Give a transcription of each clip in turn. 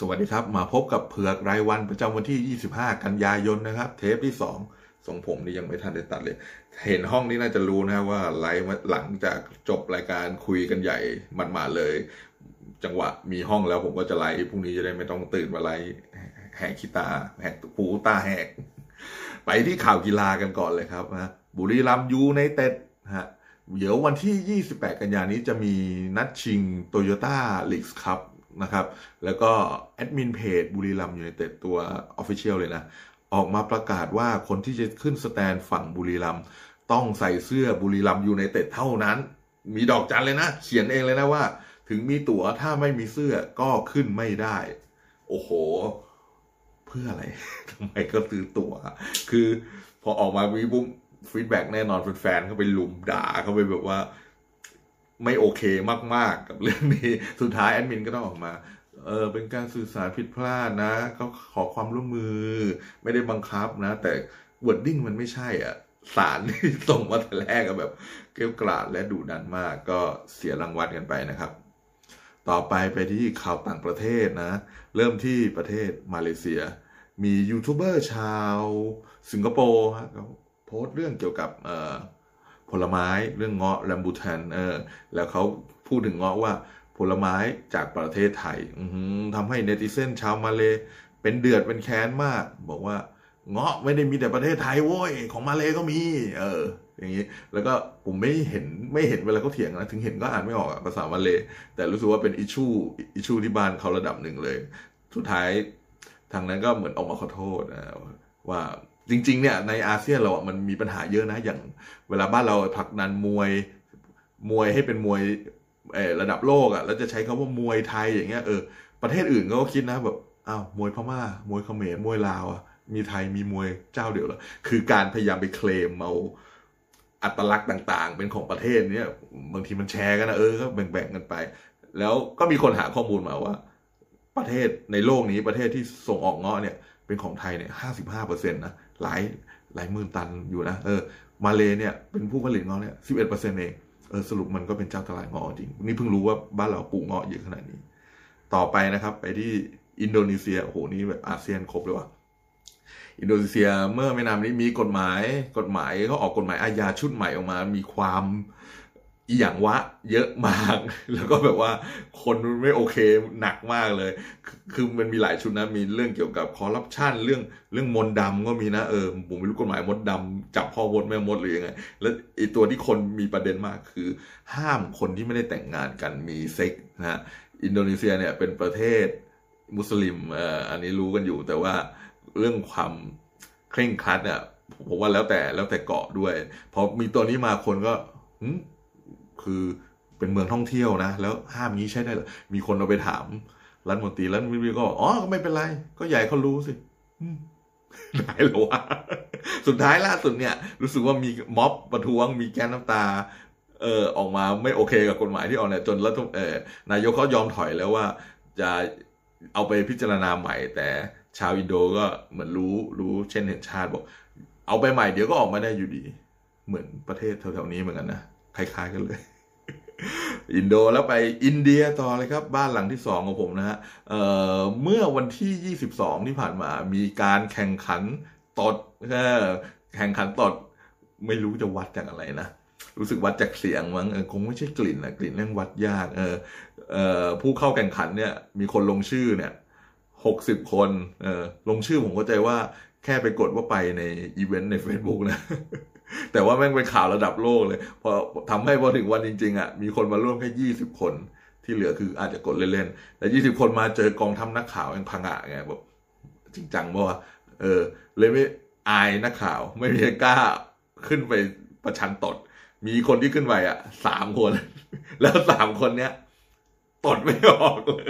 สวัสดีครับ มาพบกับเผือกรายวันประจำวันที่ 25 กันยายนนะครับ เทปที่ 2 ทรงผมนี่ยังไม่ทันได้ตัดเลย เห็นห้องนี้น่าจะรู้นะว่าไลฟ์หลังจากจบรายการคุยกันใหญ่มันมาเลย จังหวะมีห้องแล้วผมก็จะไลฟ์พรุ่งนี้จะได้ไม่ต้องตื่นมาไลฟ์แหกขี้ตาแหกปูตาแหก ไปที่ข่าวกีฬากันก่อนเลยครับนะบุรีรัมยูในเต็ดฮะเดี๋ยววันที่ 28 กันยานี้จะมีนัดชิงโตโยต้าลีกส์คัพ นะครับ แล้วก็แอดมินเพจบุรีรัมย์ยูไนเต็ดตัว Official เลยนะ ออกมาประกาศว่าคนที่จะขึ้นสแตนด์ฝั่งบุรีรัมย์ต้องใส่เสื้อบุรีรัมย์ยูไนเต็ดเท่านั้น มีดอกจันเลยนะ เขียนเองเลยนะว่า ถึงมีตั๋วถ้าไม่มีเสื้อก็ขึ้นไม่ได้ โอ้โห เพื่ออะไรทำไมก็ซื้อตั๋ว คือพอออกมาวีบุ้มfeedback แน่นอนแฟนๆเขาไปรุมด่าเขาไปแบบว่า ไม่โอเคมาก ๆ กับเรื่องนี้ สุดท้ายแอดมินก็ต้องออกมาเออเป็นการสื่อสารผิดพลาดนะเขาขอความร่วมมือ ไม่ได้บังคับนะ แต่ wording มันไม่ใช่อะสารที่ส่งมาแต่แรกก็แบบ เกรี้ยวกราดและดุดันมาก ก็เสียรังวัดกันไปนะครับ ต่อไปไปที่ข่าวต่างประเทศนะ เริ่มที่ประเทศมาเลเซีย มียูทูบเบอร์ชาว สิงคโปร์ฮะเขาโพสต์เรื่องเกี่ยวกับเอ่อ ผลไม้เรื่องเงาะแรมบูทันเออแล้วเขาพูดถึงเงาะว่าผลไม้จากประเทศไทยทำให้เนติเซนชาวมาเลเป็นเดือดเป็นแค้นมาก บอกว่าเงาะไม่ได้มีแต่ประเทศไทยโว้ยของมาเลก็มี เออ อย่างนี้ แล้วก็ผมไม่เห็นไม่เห็นเวลาเขาเถียงนะถึงเห็นก็อ่านไม่ออกภาษามาเลแต่รู้สึกว่าเป็นอิชูอิชูที่บ้านเขาระดับหนึ่งเลย สุดท้ายทางนั้นก็เหมือนออกมาขอโทษนะว่า จริงๆเนี่ยในอาเซียนเราอะมันมีปัญหาเยอะนะ อย่างเวลาบ้านเราผลักดันมวยมวยให้เป็นมวยระดับโลกอะแล้วจะใช้คำว่ามวยไทยอย่างเงี้ยเออประเทศอื่นก็คิดนะแบบอ้าวมวยพม่ามวยเขมรมวยลาวอะมีไทยมีมวยเจ้าเดียวหรอคือการพยายามไปเคลมเอาอัตลักษณ์ต่างๆ เป็นของประเทศเนี้ยบางทีมันแชร์กันนะเออก็แบ่งๆกันไป แล้วก็มีคนหาข้อมูลมาว่า ประเทศในโลกนี้ประเทศที่ส่งออกเงาะเนี่ยเป็นของไทยเนี่ยห้าสิบห้าเปอร์เซ็นต์นะ หลายหลายหมื่นตันอยู่นะ เออ มาเลเนี่ยเป็นผู้ผลิตเงาะเนี่ยสิบเอ็ดเปอร์เซ็นต์เอง เออสรุปมันก็เป็นเจ้าตลาดเงาะจริง นี่เพิ่งรู้ว่าบ้านเราปลูกเงาะเยอะขนาดนี้ ต่อไปนะครับ ไปที่อินโดนีเซีย โอ้โห นี่แบบอาเซียนครบเลยว่ะ อินโดนีเซียเมื่อไม่นานนี้มีกฎหมาย กฎหมายเขาออกกฎหมายอาญาชุดใหม่ออกมา มีความ อีหยังวะเยอะมาก แล้วก็แบบว่าคนไม่โอเคหนักมากเลย คือมันมีหลายชุดนะ มีเรื่องเกี่ยวกับคอร์รัปชันเรื่องเรื่องมนต์ดำก็มีนะเออผมไม่รู้กฎหมายมดดำจับพ่อมดแม่มดหรือยังไงแล้วไอตัวที่คนมีประเด็นมากคือ ห้ามคนที่ไม่ได้แต่งงานกันมีเซ็กนะฮะอินโดนีเซียเนี่ยเป็นประเทศมุสลิมเอ่ออันนี้รู้กันอยู่ แต่ว่าเรื่องความเคร่งครัดเนี่ยผมว่าแล้วแต่แล้วแต่เกาะด้วยพอมีตัวนี้มาคนก็หึ คือเป็นเมืองท่องเที่ยวนะ แล้วห้ามงี้ใช้ได้หรอมีคนเอาไปถามรัฐมนตรีรัฐมนตรีก็อ๋อก็ไม่เป็นไร ก็ใหญ่เขารู้สิได้หรอวะสุดท้ายล่าสุดเนี่ย รู้สึกว่ามีม็อบประท้วง มีแก๊สน้ำตา เออออกมาไม่โอเคกับกฎหมายที่ออกเนี่ยจนรัฐเออนายกเขายอมถอยแล้วว่า จะเอาไปพิจารณาใหม่ แต่ชาวอินโดก็เหมือนรู้รู้เช่นเห็นชาติบอก เอาไปใหม่เดี๋ยวก็ออกมาได้อยู่ดี เหมือนประเทศแถวๆนี้เหมือนกันนะ คล้ายๆกันเลย อินโดแล้วไปอินเดียต่อเลยครับ บ้านหลังที่สองของผมนะฮะเเมื่อวันที่ 22 ที่ผ่านมา มีการแข่งขันตดเออแข่งขันตดไม่รู้จะวัดจากอะไรนะรู้สึกวัดจากเสียงมั้งคงไม่ใช่กลิ่นนะกลิ่นเรื่องวัดยากเออเออผู้เข้าแข่งขันเนี่ย มีคนลงชื่อเนี่ยหกสิบคนเออลงชื่อผมเข้าใจว่าแค่ไปกดว่าไปในอีเวนต์ใน Facebook นะ แต่ว่าแม่งเป็นข่าวระดับโลกเลย พอทำให้พอถึงวันจริง ๆอะมีคนมาร่วมแค่ยี่สิบคนที่เหลือคืออาจจะกดเล่นๆแต่ยี่สิบคนมาเจอกองทัพนักข่าวยังพังอะไงแบบจริงจังป่วะเออ เลยไม่อายนักข่าว ไม่มีกล้าขึ้นไปประชันตด มีคนที่ขึ้นไปอะสามคน แล้วสามคนเนี้ยตดไม่ออกเลย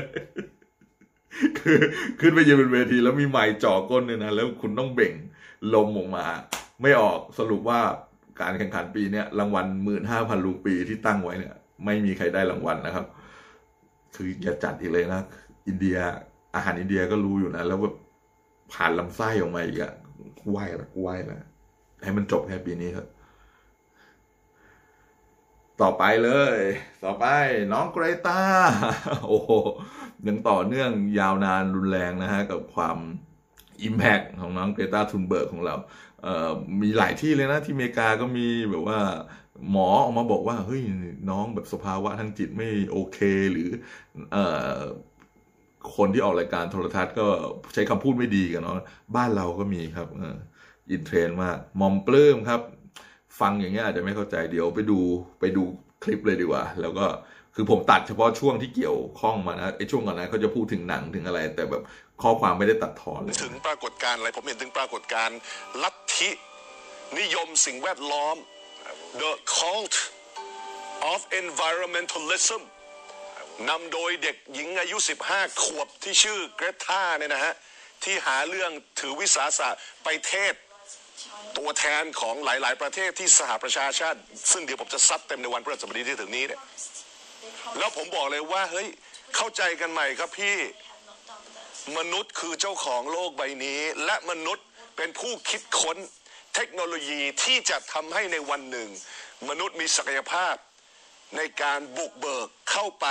คือขึ้นไปยืนบนเวทีแล้วมีไมค์จ่อก้นเนี่ยนะแล้วคุณต้องเบ่งลมออกมา ไม่ออกสรุปว่าการแข่งขันปีเนี้ยรางวัลหมื่นห้าพันรูปีที่ตั้งไว้เนี่ย ไม่มีใครได้รางวัลนะครับ คืออย่าจัดอีกเลยนะ อินเดียอาหารอินเดียก็รู้อยู่นะ แล้วแบบผ่านลำไส้ออกมาอีกอะไหวละไหวละให้มันจบแค่ปีนี้ครับต่อไปเลย ต่อไปน้องเกรตาโอ้โหยังต่อเนื่องยาวนานรุนแรงนะฮะ กับความอิมแพกของน้องเกรตาทุนเบิร์กของเรา มีหลายที่เลยนะที่อเมริกาก็มีแบบว่าหมอออกมาบอกว่าเฮ้ยน้องแบบสภาวะทางจิตไม่โอเคหรือเอคนที่ออกรายการโทรทัศน์ก็ใช้คำพูดไม่ดีกันเนาะบ้านเราก็มีครับอออินเทรนมากมอมปลื้มครับ ฟังอย่างเงี้ยอาจจะไม่เข้าใจเดี๋ยวไปดูไปดูคลิปเลยดีกว่า แล้วก็ คือผมตัดเฉพาะช่วงที่เกี่ยวข้องมานะไอ้ช่วงก่อนนั้นเขาจะพูดถึงหนังถึงอะไร แต่แบบข้อความไม่ได้ตัดทอนเลยถึงปรากฏการณ์อะไรผมเห็นถึงปรากฏการณ์ลัทธินิยมสิ่งแวดล้อม the cult of environmentalism นำโดยเด็กหญิงอายุ 15 ขวบที่ชื่อเกรทาเนี่ยนะฮะ ที่หาเรื่องถือวิสาสะไปเทศ ตัวแทนของหลาย ๆ ประเทศที่สหประชาชาติ ซึ่งเดี๋ยวผมจะซัดเต็มในวันพฤหัสบดีที่ถึงนี้เนี่ย แล้วผมบอกเลยว่าเฮ้ยเข้าใจกันใหม่ครับพี่มนุษย์คือเจ้าของโลกใบนี้ และมนุษย์เป็นผู้คิดค้นเทคโนโลยีที่จะทำให้ในวันหนึ่ง มนุษย์มีศักยภาพ ในการบุกเบิกเข้าไป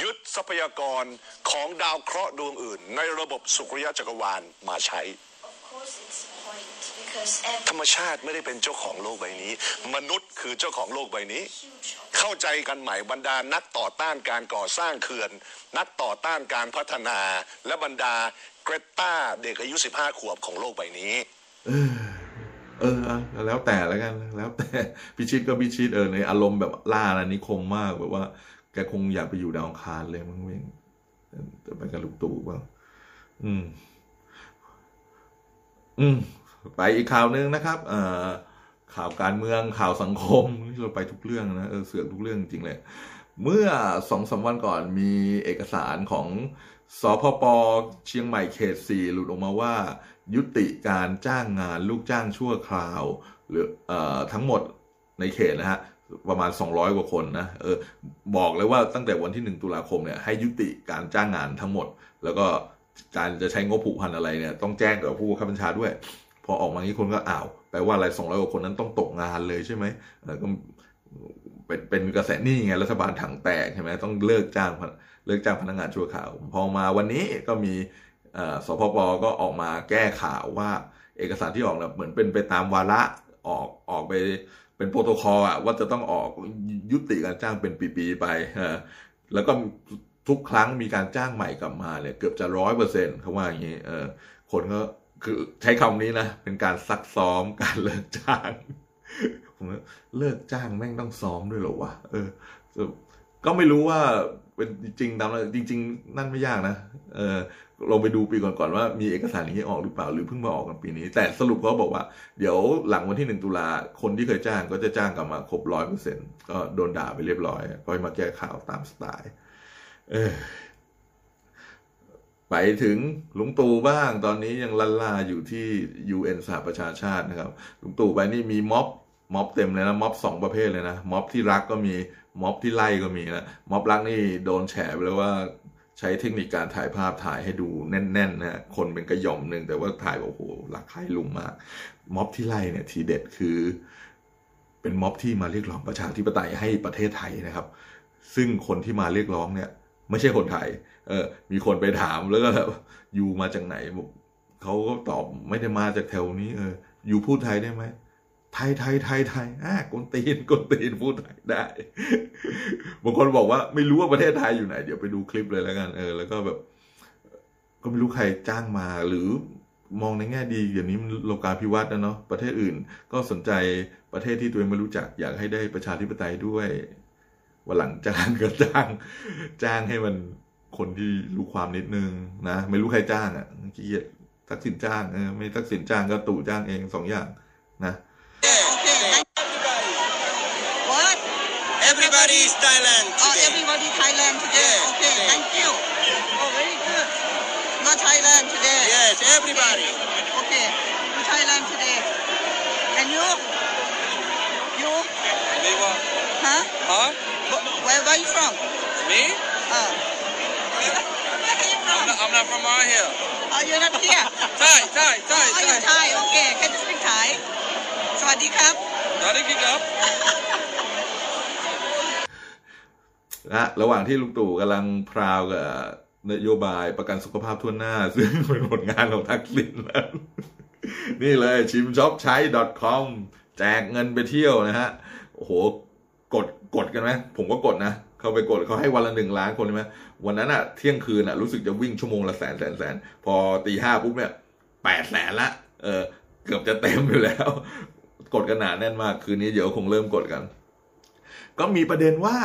ยึดทรัพยากรของดาวเคราะห์ดวงอื่น ในระบบสุริยะจักรวาลมาใช้ point ธรรมชาติไม่ได้เป็นเจ้าของโลกใบนี้ มนุษย์คือเจ้าของโลกใบนี้ เข้าใจกันใหม่บรรดานักต่อต้านการก่อสร้างเขื่อน นักต่อต้านการพัฒนา และบรรดาเกรตาเด็กอายุ 15 ขวบของโลกใบนี้ เออ เออ แล้วแต่แล้วกัน แล้วแต่พิชิตก็พิชิตเออในอารมณ์แบบล่าอาณานิคมมากแบบว่า แกคงอยากไปอยู่ดาวอังคารเลยมั้งเว้ยจะไปกับลูกตู่เปล่าอืม อืม ไปอีกข่าวหนึ่งนะครับ เอ่อ ข่าวการเมืองข่าวสังคมเราไปทุกเรื่องนะเออเสือกทุกเรื่องจริงเลยเมื่อสองสามวันก่อนมีเอกสารของสพปเชียงใหม่เขตสี่หลุดออกมาว่า ยุติการจ้างงานลูกจ้างชั่วคราว หรือเอ่อทั้งหมดในเขตนะฮะประมาณ 200 กว่าคนนะเออบอกเลยว่าตั้งแต่วันที่ 1 ตุลาคมเนี่ยให้ยุติการจ้างงานทั้งหมด แล้วก็การจะใช้งบผูกพันอะไรเนี่ยต้องแจ้งกับผู้บังคับบัญชาด้วย พอออกมางี้คนก็อ้าวแปลว่าอะไร200กว่าคนนั้นต้องตกงานเลยใช่ไหมก็เป็นเป็นกระแสนี่ไงรัฐบาลถังแตกใช่ไหมต้องเลิกจ้างเลิกจ้างพนักงานชั่วคราว พอมาวันนี้ก็มีสพปก็ออกมาแก้ข่าวว่า เอกสารที่ออกเนี่ยเหมือนเป็นไปตามวาระออกออกไปเป็นโปรโตคอลอะว่าจะต้องออกยุติการจ้างเป็นปีๆไปแล้วก็ทุกครั้งมีการจ้างใหม่กลับมาเนี่ยเกือบจะร้อยเปอร์เซ็นต์เขาว่าอย่างนี้คนก็ คือใช้คำนี้นะ เป็นการซักซ้อมการเลิกจ้างผมเลิกจ้างแม่งต้องซ้อมด้วยเหรอวะเออ ก็ไม่รู้ว่าเป็นจริงตามนั้นจริง ๆ นั่นไม่ยากนะเออลองไปดูปีก่อนๆว่ามีเอกสารอย่างนี้ออกหรือเปล่าหรือเพิ่งมาออกกันปีนี้ แต่สรุปเขาบอกว่า เดี๋ยวหลังวันที่หนึ่งตุลาคนที่เคยจ้างก็จะจ้างกลับมาครบร้อยเปอร์เซ็นก็โดนด่าไปเรียบร้อยก็มาแก้ข่าวตามสไตล์ เออ ไปถึงลุงตู่บ้างตอนนี้ยังลันลาอยู่ที่ UN สหประชาชาตินะครับลุงตู่ไปนี่มีม็อบม็อบเต็มเลยนะม็อบสองประเภทเลยนะม็อบที่รักก็มีม็อบที่ไล่ก็มีนะม็อบรักนี่โดนแฉไปแล้วว่าใช้เทคนิคการถ่ายภาพถ่ายให้ดูแน่นๆนะคนเป็นกระหย่อมหนึ่งแต่ว่าถ่ายแบบโอ้โหรักใครลุงมากม็อบที่ไล่เนี่ยทีเด็ดคือ เป็นม็อบที่มาเรียกร้องประชาธิปไตยให้ประเทศไทยนะครับ ซึ่งคนที่มาเรียกร้องเนี่ย ไม่ใช่คนไทย เออ มีคนไปถามแล้วก็แบบอยู่มาจากไหนเขาก็ตอบไม่ได้มาจากแถวนี้ เออ อยู่พูดไทยได้ไหมไทยไทยไทยไทยอะกนตีนกนตีนพูดไทยได้บางคนบอกว่าไม่รู้ว่าประเทศไทยอยู่ไหน เดี๋ยวไปดูคลิปเลยแล้วกันเออแล้วก็แบบ ก็ไม่รู้ใครจ้างมาหรือมองในแง่ดีอย่างนี้มันโลกาภิวัตน์นะเนาะประเทศอื่น ก็สนใจประเทศที่ตัวเองไม่รู้จัก อยากให้ได้ประชาธิปไตยด้วยวันหลังจ้างก็จ้าง จ้างให้มัน คนที่รู้ความนิดนึงนะไม่รู้ใครจ้างอะขี้เกียจทักษิณจ้างเออไม่ทักษิณจ้างก็ตู่จ้างเองสองอย่างนะ Okay. What? Everybody is Thailand Oh, today. everybody Thailand today. Yeah, Okay, today. thank you. Oh, very good. Not Thailand today. Yes, everybody. Okay, not Thailand today. And you? You? Me what? Huh? Huh? Wh- Where, where you from? Me? Uh. Where are you from? I'm not, I'm not from out here. Oh, you're not here. Thai, Thai, Oh, Thai, you're Thai. Thai. Okay, can you speak Thai? สวัสดีครับ Try to kick up. นะระหว่างที่ลุงตู่กำลังพราวกับนโยบายประกันสุขภาพทั่วหน้า ซึ่งเป็นผลงานของทักษิณนั้นนี่เลยชิมช็อปใช้ .com แจกเงินไปเที่ยวนะฮะ โอ้โห กดกดกันไหมผมก็กดนะ เข้าไปกดเขาให้วันละหนึ่งล้านคนใช่ไหมวันนั้นอะเที่ยงคืนอะรู้สึกจะวิ่งชั่วโมงละแสนแสนแสนพอตีห้าปุ๊บเนี่ยแปดแสนละเออเกือบจะเต็มอยู่แล้ว กดกันหนาแน่นมากคืนนี้เดี๋ยวคงเริ่มกดกัน ก็มีประเด็นว่า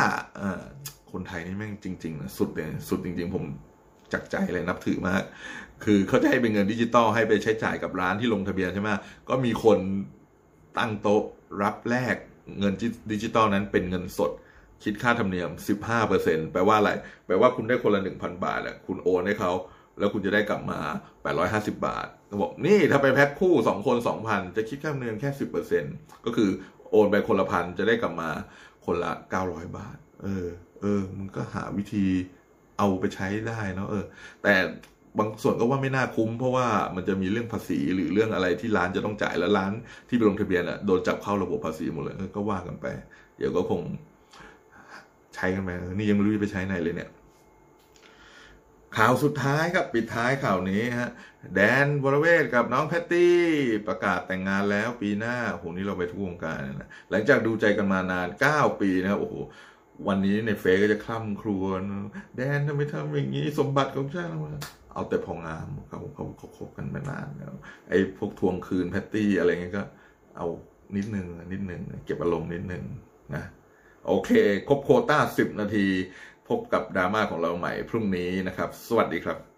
คนไทยนี่แม่งจริงๆนะสุดเลยสุดจริง ๆ ผมจากใจเลยนับถือมาก คือเขาจะให้เป็นเงินดิจิตอลให้ไปใช้จ่ายกับร้านที่ลงทะเบียนใช่ไหมก็มีคนตั้งโต๊ะรับแลกเงินดิจิตอลนั้นเป็นเงินสด คิดค่าธรรมเนียม 15%แปลว่าอะไร แปลว่าคุณได้คนละ 1,000 บาทอะคุณโอนให้เขา แล้วคุณจะได้กลับมา 850 บาทเขาบอกนี่ถ้าไปแพ็คคู่ 2 คน 2,000 จะคิดค่าธรรมเนียมแค่ 10%ก็คือโอนไปคนละพันจะได้กลับมาคนละ 900 บาท เออ เออ มันก็หาวิธีเอาไปใช้ได้เนาะเออ แต่บางส่วนก็ว่าไม่น่าคุ้มเพราะว่ามันจะมีเรื่องภาษีหรือเรื่องอะไรที่ร้านจะต้องจ่ายแล้วร้านที่ไปลงทะเบียนอะโดนจับเข้าระบบภาษีหมดเลยก็ว่ากันไป เดี๋ยวก็คง ใช้กันไปนี่ยังไม่รู้จะไปใช้ไหนเลยเนี่ย ข่าวสุดท้ายครับปิดท้ายข่าวนี้ฮะแดนวรเวทกับน้องแพตตี้ ประกาศแต่งงานแล้วปีหน้าโอ้โหนี่เราไปทุกวงการนะหลังจากดูใจกันมานาน 9 ปีนะครับโอ้โหวันนี้ในเฟซก็จะคล่ำครวญแดนทำไมทำอย่างนี้ สมบัติของชาติเอาแต่พองามเขาเขาเขาคบกันมานานแล้วไอ้พวกทวงคืนแพตตี้อะไรเงี้ยก็ เอานิดนึงนิดนึงเก็บอารมณ์นิดนึงนะ โอเค ครบโคต้า 10 นาที พบกับดราม่าของเราใหม่พรุ่งนี้นะครับ สวัสดีครับ